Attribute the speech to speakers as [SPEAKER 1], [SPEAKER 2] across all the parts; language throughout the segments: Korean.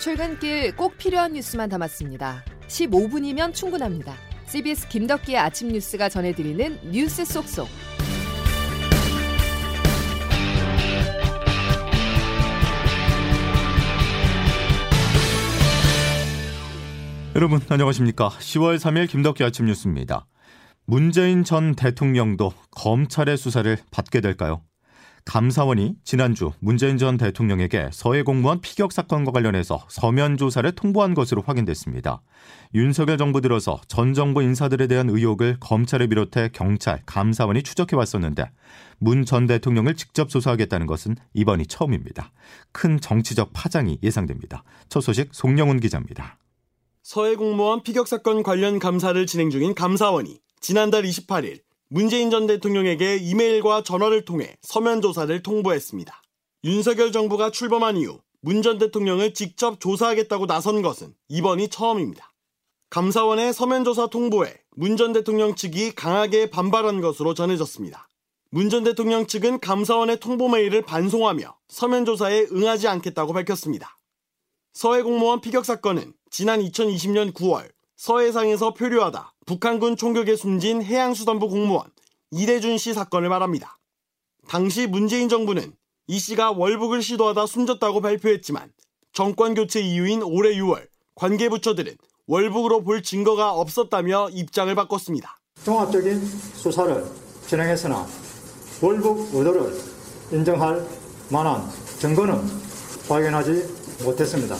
[SPEAKER 1] 출근길 꼭 필요한 뉴스만 담았습니다. 15분이면 충분합니다. CBS 김덕기의 아침 뉴스가 전해드리는 뉴스 속속.
[SPEAKER 2] 여러분 안녕하십니까? 10월 3일 김덕기 아침 뉴스입니다. 문재인 전 대통령도 검찰의 수사를 받게 될까요? 감사원이 지난주 문재인 전 대통령에게 서해 공무원 피격 사건과 관련해서 서면 조사를 통보한 것으로 확인됐습니다. 윤석열 정부 들어서 전 정부 인사들에 대한 의혹을 검찰을 비롯해 경찰, 감사원이 추적해 왔었는데 문 전 대통령을 직접 조사하겠다는 것은 이번이 처음입니다. 큰 정치적 파장이 예상됩니다. 첫 소식 송영훈 기자입니다.
[SPEAKER 3] 서해 공무원 피격 사건 관련 감사를 진행 중인 감사원이 지난달 28일 문재인 전 대통령에게 이메일과 전화를 통해 서면 조사를 통보했습니다. 윤석열 정부가 출범한 이후 문 전 대통령을 직접 조사하겠다고 나선 것은 이번이 처음입니다. 감사원의 서면 조사 통보에 문 전 대통령 측이 강하게 반발한 것으로 전해졌습니다. 문 전 대통령 측은 감사원의 통보 메일을 반송하며 서면 조사에 응하지 않겠다고 밝혔습니다. 서해 공무원 피격 사건은 지난 2020년 9월 서해상에서 표류하다 북한군 총격에 숨진 해양수산부 공무원 이대준 씨 사건을 말합니다. 당시 문재인 정부는 이 씨가 월북을 시도하다 숨졌다고 발표했지만 정권 교체 이후인 올해 6월 관계 부처들은 월북으로 볼 증거가 없었다며 입장을 바꿨습니다.
[SPEAKER 4] 종합적인 수사를 진행했으나 월북 의도를 인정할 만한 증거는 발견하지 못했습니다.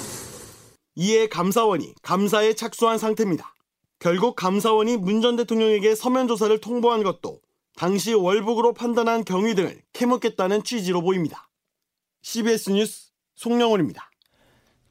[SPEAKER 3] 이에 감사원이 감사에 착수한 상태입니다. 결국 감사원이 문 전 대통령에게 서면 조사를 통보한 것도 당시 월북으로 판단한 경위 등을 캐묻겠다는 취지로 보입니다. CBS 뉴스 송영훈입니다.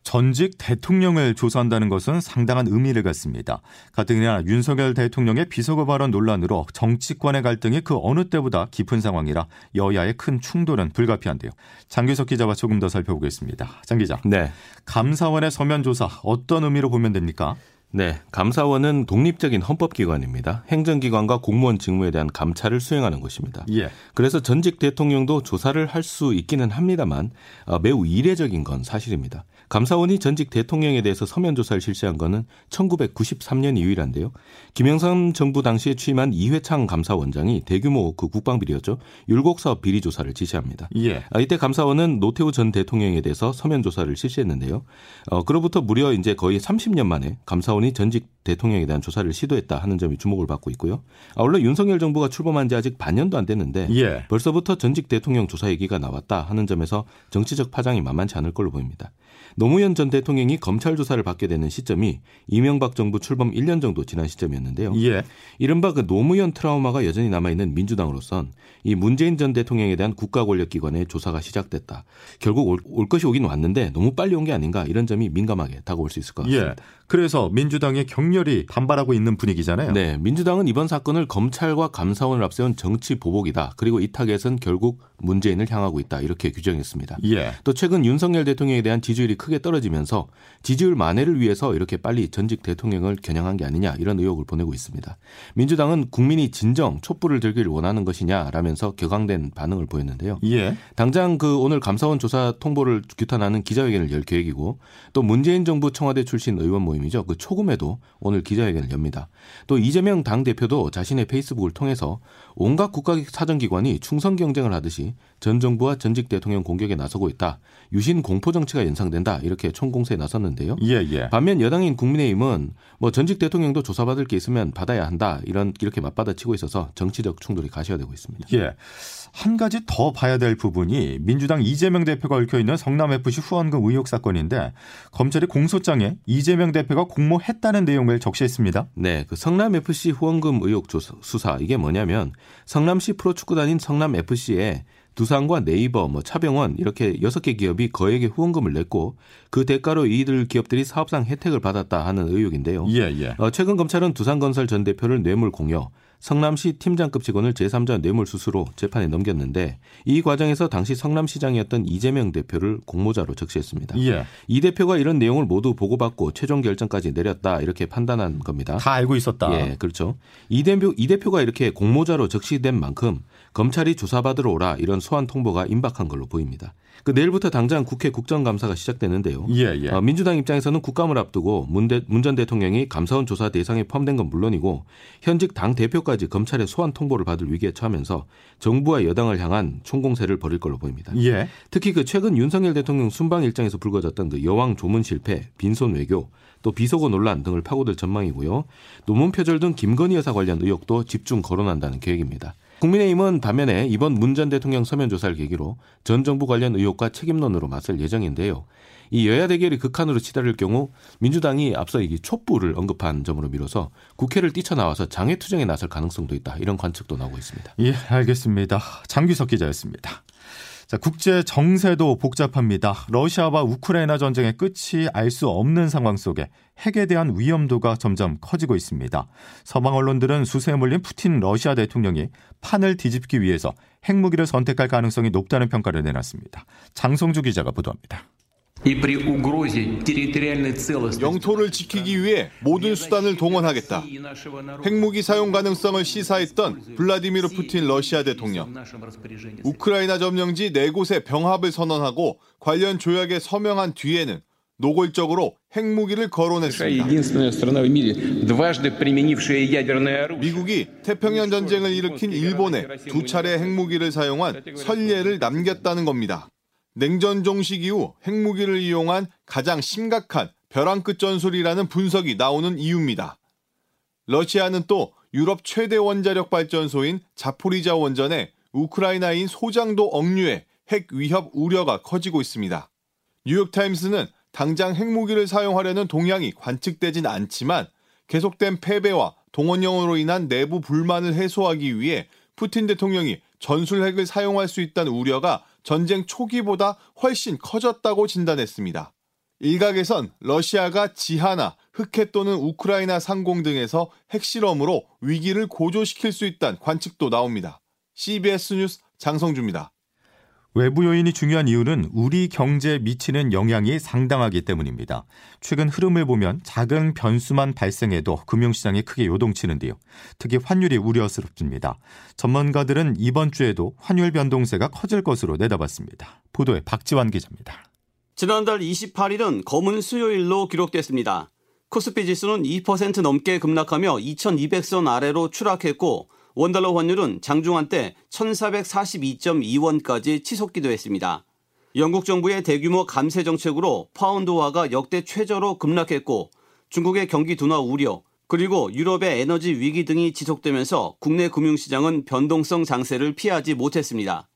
[SPEAKER 2] 전직 대통령을 조사한다는 것은 상당한 의미를 갖습니다. 가뜩이나 윤석열 대통령의 비서거 발언 논란으로 정치권의 갈등이 그 어느 때보다 깊은 상황이라 여야의 큰 충돌은 불가피한데요. 장규석 기자와 조금 더 살펴보겠습니다. 장 기자.
[SPEAKER 5] 네.
[SPEAKER 2] 감사원의 서면 조사 어떤 의미로 보면 됩니까?
[SPEAKER 5] 네, 감사원은 독립적인 헌법기관입니다. 행정기관과 공무원 직무에 대한 감찰을 수행하는 것입니다.
[SPEAKER 2] 예.
[SPEAKER 5] 그래서 전직 대통령도 조사를 할 수 있기는 합니다만 어, 매우 이례적인 건 사실입니다. 감사원이 전직 대통령에 대해서 서면 조사를 실시한 것은 1993년 이후이란데요. 김영삼 정부 당시에 취임한 이회창 감사원장이 대규모 그 국방 비리였죠. 율곡 사업 비리 조사를 지시합니다.
[SPEAKER 2] 예.
[SPEAKER 5] 아, 이때 감사원은 노태우 전 대통령에 대해서 서면 조사를 실시했는데요. 어, 그로부터 무려 이제 거의 30년 만에 감사원이 전직 대통령에 대한 조사를 시도했다 하는 점이 주목을 받고 있고요. 아울러 윤석열 정부가 출범한 지 아직 반년도 안 됐는데
[SPEAKER 2] 예.
[SPEAKER 5] 벌써부터 전직 대통령 조사 얘기가 나왔다 하는 점에서 정치적 파장이 만만치 않을 걸로 보입니다. 노무현 전 대통령이 검찰 조사를 받게 되는 시점이 이명박 정부 출범 1년 정도 지난 시점이었는데요.
[SPEAKER 2] 예.
[SPEAKER 5] 이른바 그 노무현 트라우마가 여전히 남아있는 민주당으로선 이 문재인 전 대통령에 대한 국가 권력 기관의 조사가 시작됐다. 결국 올, 올 것이 오긴 왔는데 너무 빨리 온 게 아닌가 이런 점이 민감하게 다가올 수 있을 것 같습니다.
[SPEAKER 2] 예. 그래서 민주당이 격렬히 반발하고 있는 분위기잖아요.
[SPEAKER 5] 네, 민주당은 이번 사건을 검찰과 감사원을 앞세운 정치 보복이다. 그리고 이 타겟은 결국 문재인을 향하고 있다. 이렇게 규정했습니다.
[SPEAKER 2] 예.
[SPEAKER 5] 또 최근 윤석열 대통령에 대한 지지율이 크게 떨어지면서 지지율 만회를 위해서 이렇게 빨리 전직 대통령을 겨냥한 게 아니냐 이런 의혹을 보내고 있습니다. 민주당은 국민이 진정 촛불을 들기를 원하는 것이냐라면서 격앙된 반응을 보였는데요.
[SPEAKER 2] 예.
[SPEAKER 5] 당장 그 오늘 감사원 조사 통보를 규탄하는 기자회견을 열 계획이고 또 문재인 정부 청와대 출신 의원 모임이죠. 그 초금에도 오늘 기자회견을 엽니다. 또 이재명 당 대표도 자신의 페이스북을 통해서 온갖 국가 사정기관이 충성 경쟁을 하듯이 전 정부와 전직 대통령 공격에 나서고 있다. 유신 공포 정치가 연상된 다. 이렇게 총공세에 나섰는데요.
[SPEAKER 2] 예, 예.
[SPEAKER 5] 반면 여당인 국민의힘은 뭐 전직 대통령도 조사받을 게 있으면 받아야 한다. 이런 이렇게 맞받아치고 있어서 정치적 충돌이 가시화되고 있습니다.
[SPEAKER 2] 예. 한 가지 더 봐야 될 부분이 민주당 이재명 대표가 얽혀 있는 성남 FC 후원금 의혹 사건인데 검찰이 공소장에 이재명 대표가 공모했다는 내용을 적시했습니다.
[SPEAKER 5] 네, 그 성남 FC 후원금 의혹 조사, 수사 이게 뭐냐면 성남시 프로축구단인 성남 FC에 두산과 네이버, 뭐 차병원 이렇게 여섯 개 기업이 거액의 후원금을 냈고 그 대가로 이들 기업들이 사업상 혜택을 받았다 하는 의혹인데요.
[SPEAKER 2] 예, 예.
[SPEAKER 5] 어, 최근 검찰은 두산건설 전 대표를 뇌물 공여, 성남시 팀장급 직원을 제3자 뇌물수수로 재판에 넘겼는데 이 과정에서 당시 성남시장이었던 이재명 대표를 공모자로 적시했습니다.
[SPEAKER 2] 예.
[SPEAKER 5] 이 대표가 이런 내용을 모두 보고받고 최종 결정까지 내렸다 이렇게 판단한 겁니다.
[SPEAKER 2] 다 알고 있었다.
[SPEAKER 5] 예, 그렇죠. 이 대표 이 대표가 이렇게 공모자로 적시된 만큼 검찰이 조사받으러 오라 이런 소환 통보가 임박한 걸로 보입니다. 그 내일부터 당장 국회 국정감사가 시작되는데요.
[SPEAKER 2] 예, 예.
[SPEAKER 5] 어, 민주당 입장에서는 국감을 앞두고 문전 대통령이 감사원 조사 대상에 포함된 건 물론이고 현직 당 대표까지 검찰의 소환 통보를 받을 위기에 처하면서 정부와 여당을 향한 총공세를 벌일 걸로 보입니다.
[SPEAKER 2] 예.
[SPEAKER 5] 특히 그 최근 윤석열 대통령 순방 일정에서 불거졌던 그 여왕 조문 실패, 빈손 외교, 또 비속어 논란 등을 파고들 전망이고요. 논문 표절 등 김건희 여사 관련 의혹도 집중 거론한다는 계획입니다. 국민의힘은 반면에 이번 문 전 대통령 서면 조사를 계기로 전 정부 관련 의혹과 책임론으로 맞설 예정인데요. 이 여야 대결이 극한으로 치달을 경우 민주당이 앞서 이 촛불을 언급한 점으로 미뤄서 국회를 뛰쳐나와서 장외 투쟁에 나설 가능성도 있다. 이런 관측도 나오고 있습니다.
[SPEAKER 2] 예, 알겠습니다. 장규석 기자였습니다. 자, 국제 정세도 복잡합니다. 러시아와 우크라이나 전쟁의 끝이 알 수 없는 상황 속에 핵에 대한 위험도가 점점 커지고 있습니다. 서방 언론들은 수세에 몰린 푸틴 러시아 대통령이 판을 뒤집기 위해서 핵무기를 선택할 가능성이 높다는 평가를 내놨습니다. 장성주 기자가 보도합니다.
[SPEAKER 6] 영토를 지키기 위해 모든 수단을 동원하겠다. 핵무기 사용 가능성을 시사했던 블라디미르 푸틴 러시아 대통령. 우크라이나 점령지 네 곳의 병합을 선언하고 관련 조약에 서명한 뒤에는 노골적으로 핵무기를 거론했습니다. 미국이 태평양 전쟁을 일으킨 일본에 두 차례 핵무기를 사용한 선례를 남겼다는 겁니다. 냉전 종식 이후 핵무기를 이용한 가장 심각한 벼랑 끝 전술이라는 분석이 나오는 이유입니다. 러시아는 또 유럽 최대 원자력 발전소인 자포리자 원전에 우크라이나인 소장도 억류해 핵 위협 우려가 커지고 있습니다. 뉴욕타임스는 당장 핵무기를 사용하려는 동향이 관측되진 않지만 계속된 패배와 동원령으로 인한 내부 불만을 해소하기 위해 푸틴 대통령이 전술핵을 사용할 수 있다는 우려가 전쟁 초기보다 훨씬 커졌다고 진단했습니다. 일각에선 러시아가 지하나 흑해 또는 우크라이나 상공 등에서 핵실험으로 위기를 고조시킬 수 있다는 관측도 나옵니다. CBS 뉴스 장성주입니다.
[SPEAKER 2] 외부 요인이 중요한 이유는 우리 경제에 미치는 영향이 상당하기 때문입니다. 최근 흐름을 보면 작은 변수만 발생해도 금융시장이 크게 요동치는데요. 특히 환율이 우려스럽습니다. 전문가들은 이번 주에도 환율 변동세가 커질 것으로 내다봤습니다. 보도에 박지환 기자입니다.
[SPEAKER 7] 지난달 28일은 검은 수요일로 기록됐습니다. 코스피 지수는 2% 넘게 급락하며 2200선 아래로 추락했고 원달러 환율은 장중한 때 1442.2원까지 치솟기도 했습니다. 영국 정부의 대규모 감세 정책으로 파운드화가 역대 최저로 급락했고 중국의 경기 둔화 우려 그리고 유럽의 에너지 위기 등이 지속되면서 국내 금융시장은 변동성 장세를 피하지 못했습니다.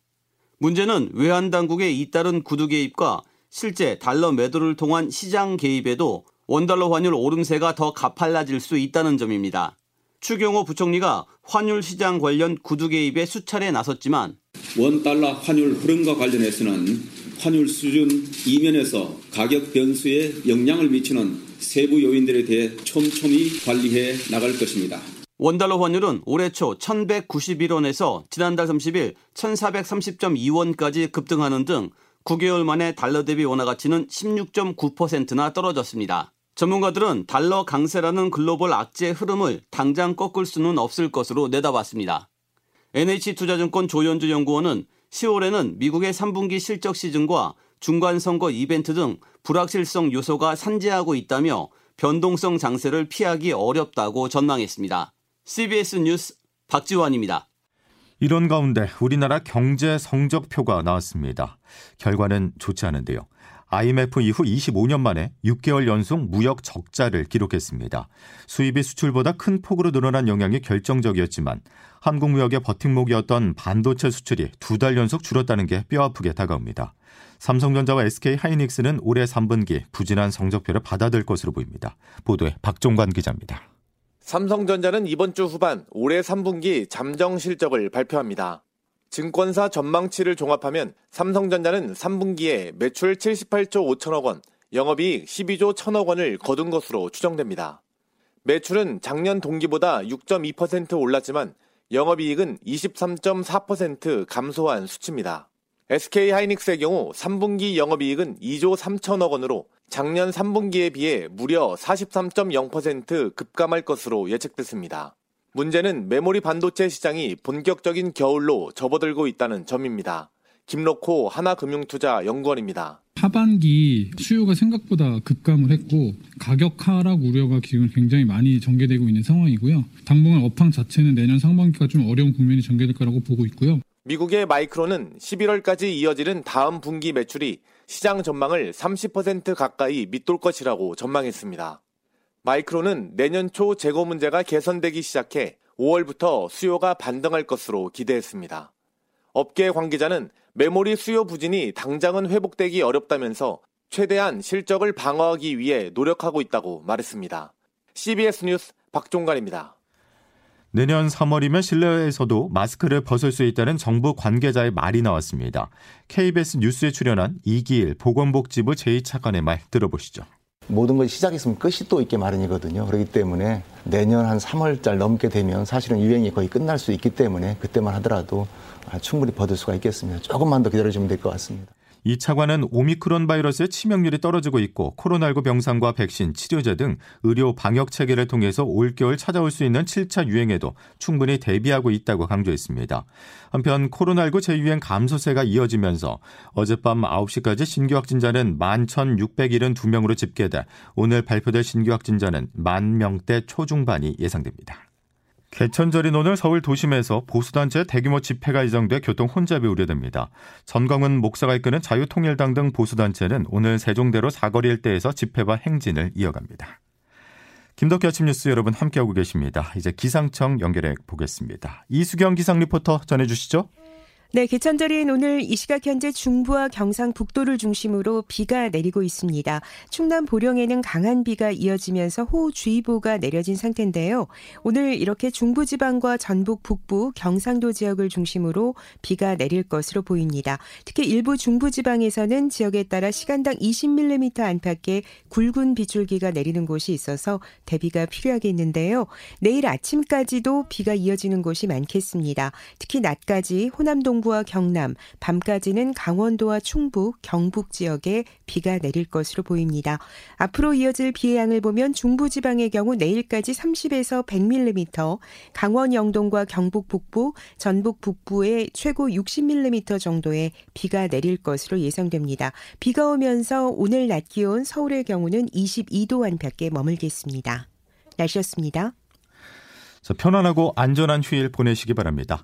[SPEAKER 7] 문제는 외환 당국의 잇따른 구두 개입과 실제 달러 매도를 통한 시장 개입에도 원달러 환율 오름세가 더 가팔라질 수 있다는 점입니다. 추경호 부총리가 환율 시장 관련 구두 개입에 수차례 나섰지만
[SPEAKER 8] 원 달러 환율 흐름과 관련해서는 환율 수준 이면에서 가격 변수에 영향을 미치는 세부 요인들에 대해 촘촘히 관리해 나갈 것입니다.
[SPEAKER 7] 원달러 환율은 올해 초 1191원에서 지난달 30일 1430.2원까지 급등하는 등 9개월 만에 달러 대비 원화 가치는 16.9%나 떨어졌습니다. 전문가들은 달러 강세라는 글로벌 악재 흐름을 당장 꺾을 수는 없을 것으로 내다봤습니다. NH투자증권 조현주 연구원은 10월에는 미국의 3분기 실적 시즌과 중간 선거 이벤트 등 불확실성 요소가 산재하고 있다며 변동성 장세를 피하기 어렵다고 전망했습니다. CBS 뉴스 박지원입니다.
[SPEAKER 2] 이런 가운데 우리나라 경제 성적표가 나왔습니다. 결과는 좋지 않은데요. IMF 이후 25년 만에 6개월 연속 무역 적자를 기록했습니다. 수입이 수출보다 큰 폭으로 늘어난 영향이 결정적이었지만 한국 무역의 버팀목이었던 반도체 수출이 두 달 연속 줄었다는 게 뼈아프게 다가옵니다. 삼성전자와 SK 하이닉스는 올해 3분기 부진한 성적표를 받아들 것으로 보입니다. 보도에 박종관 기자입니다.
[SPEAKER 9] 삼성전자는 이번 주 후반 올해 3분기 잠정 실적을 발표합니다. 증권사 전망치를 종합하면 삼성전자는 3분기에 매출 78조 5천억 원, 영업이익 12조 1천억 원을 거둔 것으로 추정됩니다. 매출은 작년 동기보다 6.2% 올랐지만 영업이익은 23.4% 감소한 수치입니다. SK 하이닉스의 경우 3분기 영업이익은 2조 3천억 원으로 작년 3분기에 비해 무려 43.0% 급감할 것으로 예측됐습니다. 문제는 메모리 반도체 시장이 본격적인 겨울로 접어들고 있다는 점입니다. 김로코 하나금융투자 연구원입니다.
[SPEAKER 10] 하반기 수요가 생각보다 급감을 했고 가격 하락 우려가 지금 굉장히 많이 전개되고 있는 상황이고요. 당분간 업황 자체는 내년 상반기가 좀 어려운 국면이 전개될 거라고 보고 있고요.
[SPEAKER 9] 미국의 마이크론은 11월까지 이어지는 다음 분기 매출이 시장 전망을 30% 가까이 밑돌 것이라고 전망했습니다. 마이크론은 내년 초 재고 문제가 개선되기 시작해 5월부터 수요가 반등할 것으로 기대했습니다. 업계 관계자는 메모리 수요 부진이 당장은 회복되기 어렵다면서 최대한 실적을 방어하기 위해 노력하고 있다고 말했습니다. CBS 뉴스 박종관입니다.
[SPEAKER 2] 내년 3월이면 실내에서도 마스크를 벗을 수 있다는 정부 관계자의 말이 나왔습니다. KBS 뉴스에 출연한 이기일 보건복지부 제2차관의 말 들어보시죠.
[SPEAKER 11] 모든 것이 시작했으면 끝이 또 있게 마련이거든요. 그렇기 때문에 내년 한 3월달 넘게 되면 사실은 유행이 거의 끝날 수 있기 때문에 그때만 하더라도 충분히 벗을 수가 있겠습니다. 조금만 더 기다려주면 될 것 같습니다.
[SPEAKER 2] 이 차관은 오미크론 바이러스의 치명률이 떨어지고 있고 코로나19 병상과 백신, 치료제 등 의료 방역 체계를 통해서 올겨울 찾아올 수 있는 7차 유행에도 충분히 대비하고 있다고 강조했습니다. 한편 코로나19 재유행 감소세가 이어지면서 어젯밤 9시까지 신규 확진자는 11,672명으로 집계돼 오늘 발표될 신규 확진자는 만 명대 초중반이 예상됩니다. 개천절인 오늘 서울 도심에서 보수단체 대규모 집회가 예정돼 교통 혼잡이 우려됩니다. 전광훈 목사가 이끄는 자유통일당 등 보수단체는 오늘 세종대로 사거리 일대에서 집회와 행진을 이어갑니다. 김덕기 아침 뉴스 여러분 함께하고 계십니다. 이제 기상청 연결해 보겠습니다. 이수경 기상 리포터 전해주시죠.
[SPEAKER 12] 네, 개천절인 오늘 이 시각 현재 중부와 경상북도를 중심으로 비가 내리고 있습니다. 충남 보령에는 강한 비가 이어지면서 호우주의보가 내려진 상태인데요. 오늘 이렇게 중부지방과 전북 북부, 경상도 지역을 중심으로 비가 내릴 것으로 보입니다. 특히 일부 중부지방에서는 지역에 따라 시간당 20mm 안팎의 굵은 빗줄기가 내리는 곳이 있어서 대비가 필요하겠는데요. 내일 아침까지도 비가 이어지는 곳이 많겠습니다. 특히 낮까지 호남 동 중부와 경남, 밤까지는 강원도와 충북, 경북 지역에 비가 내릴 것으로 보입니다. 앞으로 이어질 비의 양을 보면 중부 지방의 경우 내일까지 30에서 100mm, 강원 영동과 경북 북부, 전북 북부에 최고 60mm 정도의 비가 내릴 것으로 예상됩니다. 비가 오면서 오늘 낮 기온 서울의 경우는 22도 안팎에 머물겠습니다. 날씨였습니다.
[SPEAKER 2] 자, 편안하고 안전한 휴일 보내시기 바랍니다.